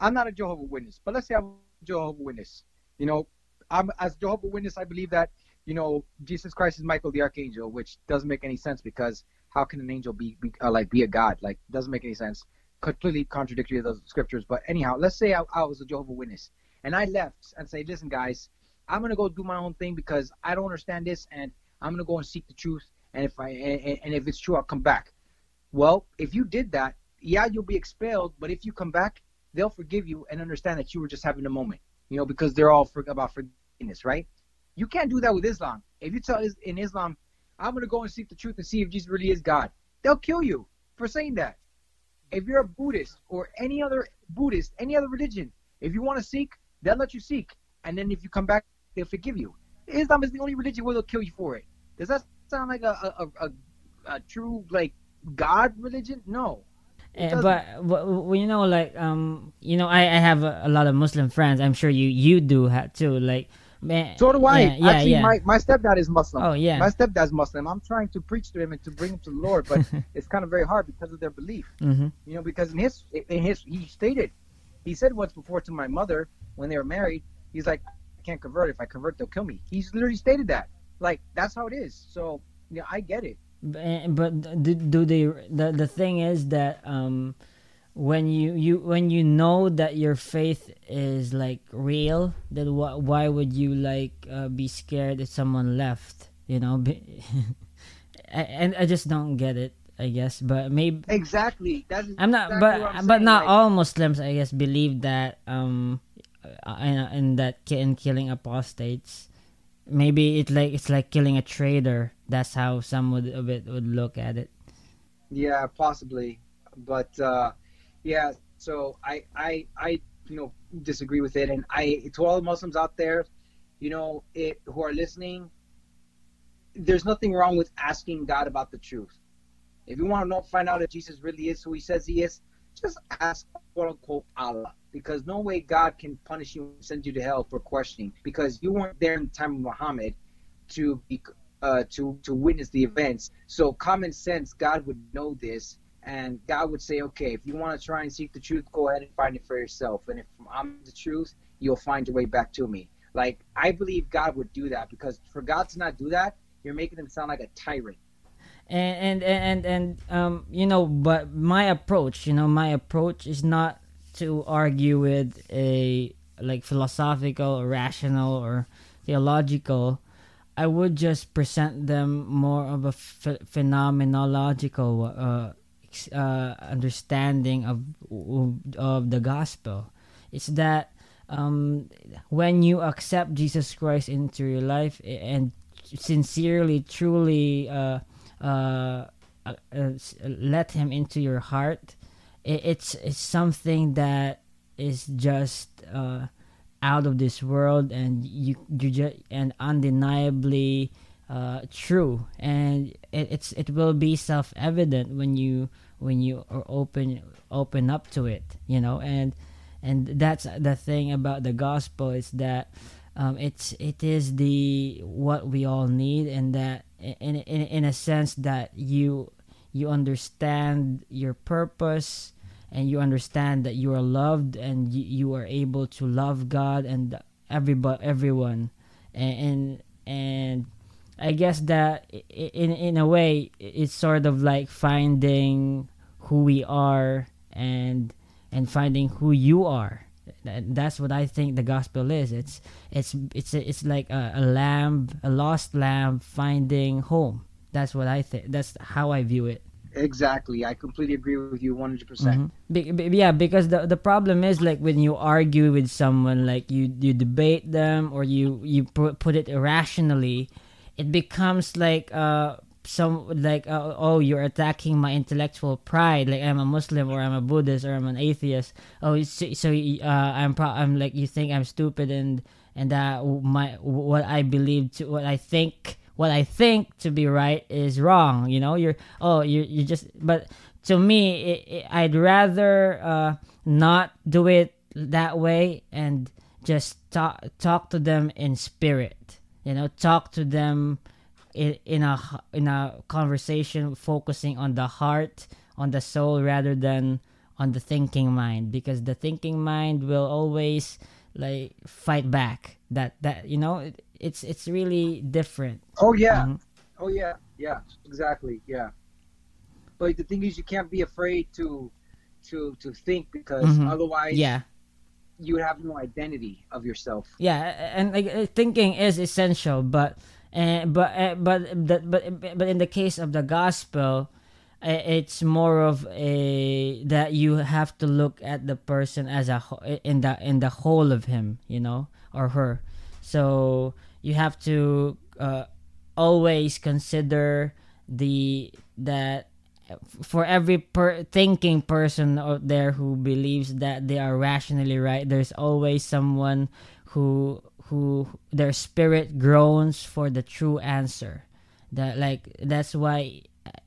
I'm not a Jehovah Witness, but let's say I'm a Jehovah Witness. You know, I'm as Jehovah Witness, I believe that you know Jesus Christ is Michael the Archangel, which doesn't make any sense because how can an angel be, be uh, like be a god? Like doesn't make any sense. Completely contradictory to those scriptures. But anyhow, let's say I, I was a Jehovah Witness and I left and say, listen, guys, I'm gonna go do my own thing because I don't understand this, and I'm gonna go and seek the truth. And if I and, and if it's true, I'll come back. Well, if you did that, yeah, you'll be expelled. But if you come back, they'll forgive you and understand that you were just having a moment. You know, because they're all for, about forgiveness, right? You can't do that with Islam. If you tell in Islam, I'm gonna go and seek the truth and see if Jesus really is God, they'll kill you for saying that. If you're a Buddhist or any other Buddhist, any other religion, if you want to seek, They'll let you seek, and then if you come back, they'll forgive you. Islam is the only religion where they'll kill you for it. Does that sound like a a, a, a true like God religion? No. Uh, but, but you know like um you know I, I have a, a, lot of Muslim friends. I'm sure you you do have too. Like man. So do I. Yeah, yeah, Actually, yeah. my my stepdad is Muslim. Oh yeah. My stepdad's Muslim. I'm trying to preach to him and to bring him to the Lord, but (laughs) it's kind of very hard because of their belief. Mm-hmm. You know, because in his in his he stated, he said once before to my mother when they were married, he's like, I can't convert. If I convert, they'll kill me. He's literally stated that. Like that's how it is. So yeah, I get it. But do, do they? The the thing is that um, when you you when you know that your faith is like real, then wh- why would you like uh, be scared if someone left? You know, (laughs) and I just don't get it. I guess, but maybe exactly. That's I'm not, exactly but I'm but saying, not like, all Muslims, I guess, believe that um uh, in that in killing apostates maybe it's like it's like killing a traitor that's how some would of it would look at it yeah possibly but uh yeah so i i i you know disagree with it. And I to all the Muslims out there, you know, it, who are listening, there's nothing wrong with asking God about the truth. If you want to know, find out if Jesus really is who He says He is, just ask quote unquote Allah, because no way God can punish you and send you to hell for questioning, because you weren't there in the time of Muhammad to be uh, to to witness the events. So common sense, God would know this, and God would say, okay, if you want to try and seek the truth, go ahead and find it for yourself. And if I'm the truth, you'll find your way back to me. Like I believe God would do that because for God to not do that, you're making him sound like a tyrant. And and and and um, you know, but my approach, you know, my approach is not to argue with a like philosophical or rational or theological I would just present them more of a ph- phenomenological uh, uh, understanding of of the gospel. It's that um, when you accept Jesus Christ into your life and sincerely, truly uh, uh, uh, uh let Him into your heart, it, it's it's something that is just out of this world and you you just and undeniably uh, true. And it, it's it will be self-evident when you when you are open open up to it you know? And and that's the thing about the gospel is that um, it's it is the what we all need and that in, in in a sense that you you understand your purpose and you understand that you are loved and you, you are able to love God and everybody everyone. And, and and I guess that in in a way it's sort of like finding who we are and and finding who you are. That's what I think the gospel is. It's it's it's it's like a, a lamb a lost lamb finding home. That's what I think. That's how I view it. Exactly. I completely agree with you 100%. percent. Mm hmm Be- yeah, because the the problem is like when you argue with someone like you you debate them or you you put, put it irrationally, it becomes like uh some like uh, oh you're attacking my intellectual pride like i'm a muslim or i'm a buddhist or i'm an atheist oh so, so uh, i'm pro- i'm like you think i'm stupid and and that my what i believe to what i think what I think to be right is wrong. You know, you're oh you you just but to me it, it, I'd rather uh, not do it that way and just talk talk to them in spirit. You know, talk to them in, in a in a conversation focusing on the heart, on the soul rather than on the thinking mind because the thinking mind will always like fight back that that you know it's it's really different. Oh yeah, mm-hmm. oh yeah, yeah, exactly, yeah. But the thing is, you can't be afraid to to to think because mm-hmm. otherwise, yeah, you would have no identity of yourself. Yeah, and like uh, thinking is essential, but and but uh, but but but in the case of the gospel it's more of a that you have to look at the person as a in the in the whole of him you know or her so you have to uh, always consider the that for every per- thinking person out there who believes that they are rationally right there's always someone who who their spirit groans for the true answer. That like that's why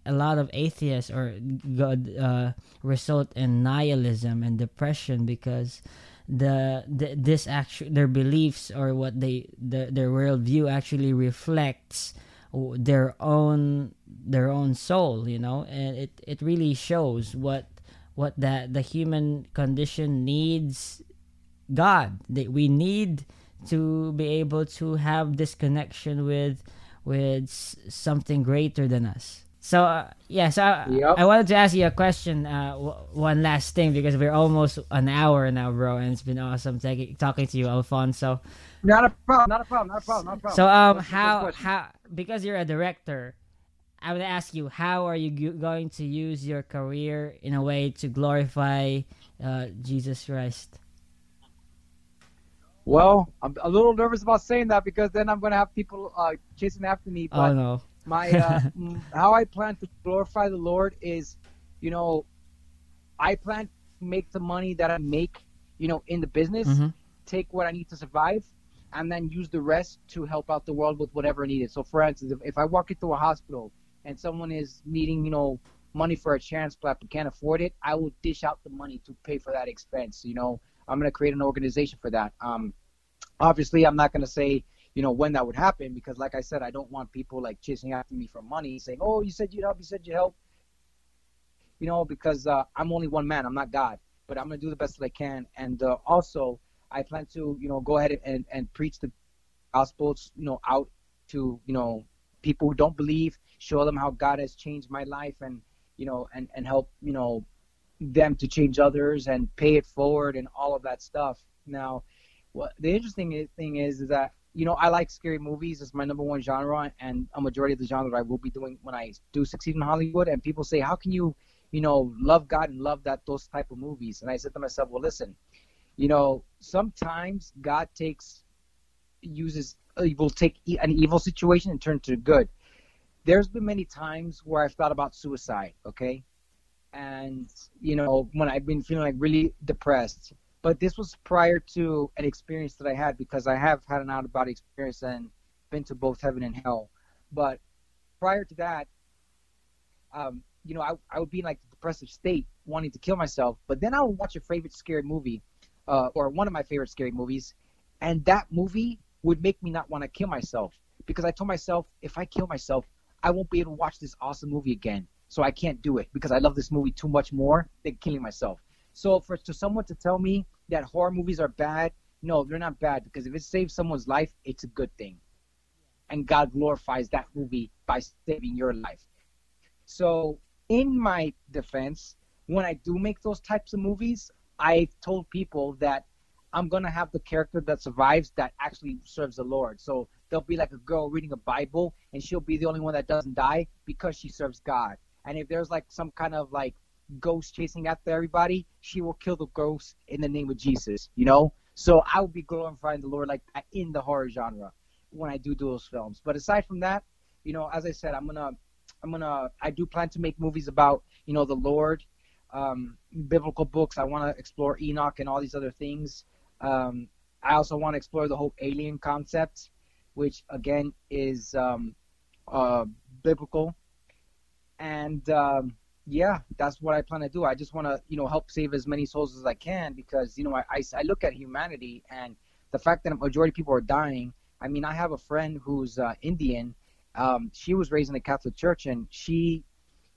a lot of atheists or god uh, result in nihilism and depression because the, the this actually their beliefs or what they the, their worldview actually reflects their own their own soul you know and it it really shows what what that the human condition needs god that we need to be able to have this connection with with something greater than us so uh, yeah, so I, yep. I wanted to ask you a question. Uh, w- one last thing because we're almost an hour now, bro, and it's been awesome t- talking to you, Alfonzo. Not a problem. Not a problem. Not a problem. Not a problem. So um, what's, how what's how because you're a director, I would ask you how are you g- going to use your career in a way to glorify uh, Jesus Christ? Well, I'm a little nervous about saying that because then I'm going to have people uh, chasing after me. Oh, but oh no my (laughs) uh, how I plan to glorify the Lord is, you know, I plan to make the money that I make, you know, in the business, Mm-hmm. take what I need to survive, and then use the rest to help out the world with whatever needed. So, for instance, if, if I walk into a hospital and someone is needing, you know, money for a transplant but can't afford it, I will dish out the money to pay for that expense. You know, I'm gonna create an organization for that. Um, obviously, I'm not gonna say, you know, when that would happen because, like I said, I don't want people like chasing after me for money, saying, "Oh, you said you'd help, you said you'd help." You know, because uh, I'm only one man. I'm not God, but I'm gonna do the best that I can. And uh, also, I plan to, you know, go ahead and, and preach the gospel, you know, out to, you know, people who don't believe, show them how God has changed my life and, you know, and, and help, you know, them to change others and pay it forward and all of that stuff. Now, what the interesting thing is, is that, you know, I like scary movies. It's my number one genre and a majority of the genre I will be doing when I do succeed in Hollywood. And people say, how can you, you know, love God and love that, those type of movies? And I said to myself, well, listen, you know, sometimes God takes uses uh, will take an evil situation and turn it to good. There's been many times where I've thought about suicide, okay? And you know, when I've been feeling like really depressed. But this was prior to an experience that I had because I have had an out of body experience and been to both heaven and hell. But prior to that, um, you know, I, I would be in like a depressive state, wanting to kill myself. But then I would watch a favorite scary movie, uh, or one of my favorite scary movies, and that movie would make me not want to kill myself because I told myself if I kill myself, I won't be able to watch this awesome movie again. So I can't do it because I love this movie too much more than killing myself. So for to someone to tell me that horror movies are bad, no, they're not bad because if it saves someone's life, it's a good thing. And God glorifies that movie by saving your life. So in my defense, when I do make those types of movies, I told people that I'm gonna have the character that survives that actually serves the Lord. So there'll be like a girl reading a Bible, and she'll be the only one that doesn't die because she serves God. And if there's like some kind of like ghost chasing after everybody, she will kill the ghost in the name of Jesus. You know. So I will be glorifying the Lord like in the horror genre when I do do those films. But aside from that, you know, as I said, I'm gonna, I'm gonna, I do plan to make movies about you know the Lord, um, biblical books. I want to explore Enoch and all these other things. Um, I also want to explore the whole alien concept, which again is um, uh, biblical. And um, yeah, that's what I plan to do. I just want to, you know, help save as many souls as I can because, you know, I, I, I look at humanity and the fact that a majority of people are dying. I mean, I have a friend who's uh, Indian. Um, she was raised in the Catholic Church and she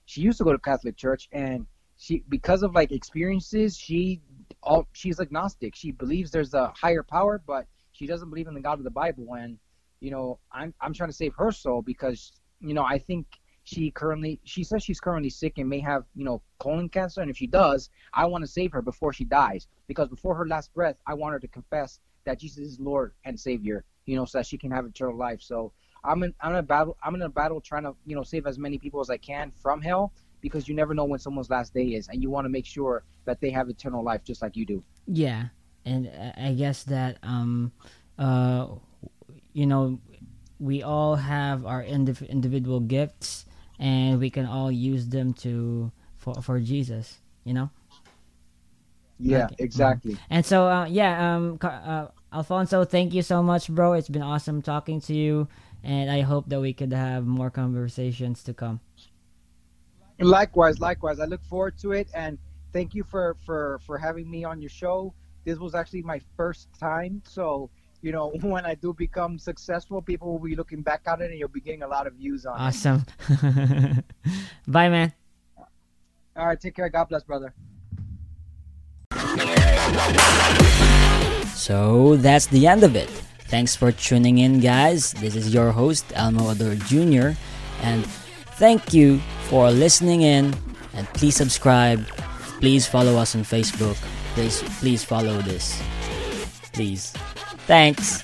she used to go to Catholic Church and she because of like experiences she all she's agnostic. She believes there's a higher power, but she doesn't believe in the God of the Bible. And you know, I'm I'm trying to save her soul because you know I think she currently she says she's currently sick and may have you know colon cancer. And if she does, I want to save her before she dies because before her last breath, I want her to confess that Jesus is Lord and Savior. You know, so that she can have eternal life. So I'm in I'm in a battle I'm in a battle trying to you know save as many people as I can from hell because you never know when someone's last day is, and you want to make sure that they have eternal life just like you do. Yeah, and I guess that um, uh, you know, we all have our indiv- individual gifts, and we can all use them to for for Jesus. You know. Yeah, Okay. exactly. And so, uh, yeah, um, uh, Alfonzo, thank you so much, bro. It's been awesome talking to you, and I hope that we could have more conversations to come. Likewise, likewise. I look forward to it, and thank you for for for having me on your show. This was actually my first time, so you know (laughs) when I do become successful, people will be looking back at it, and you'll be getting a lot of views on it. Awesome. (laughs) Bye, man. All right, take care. God bless, brother. So that's the end of it. Thanks for tuning in, guys. This is your host, Elmo Ador Jr., and thank you for listening in. And please subscribe. Please follow us on Facebook. Please, please follow this. Please. Thanks.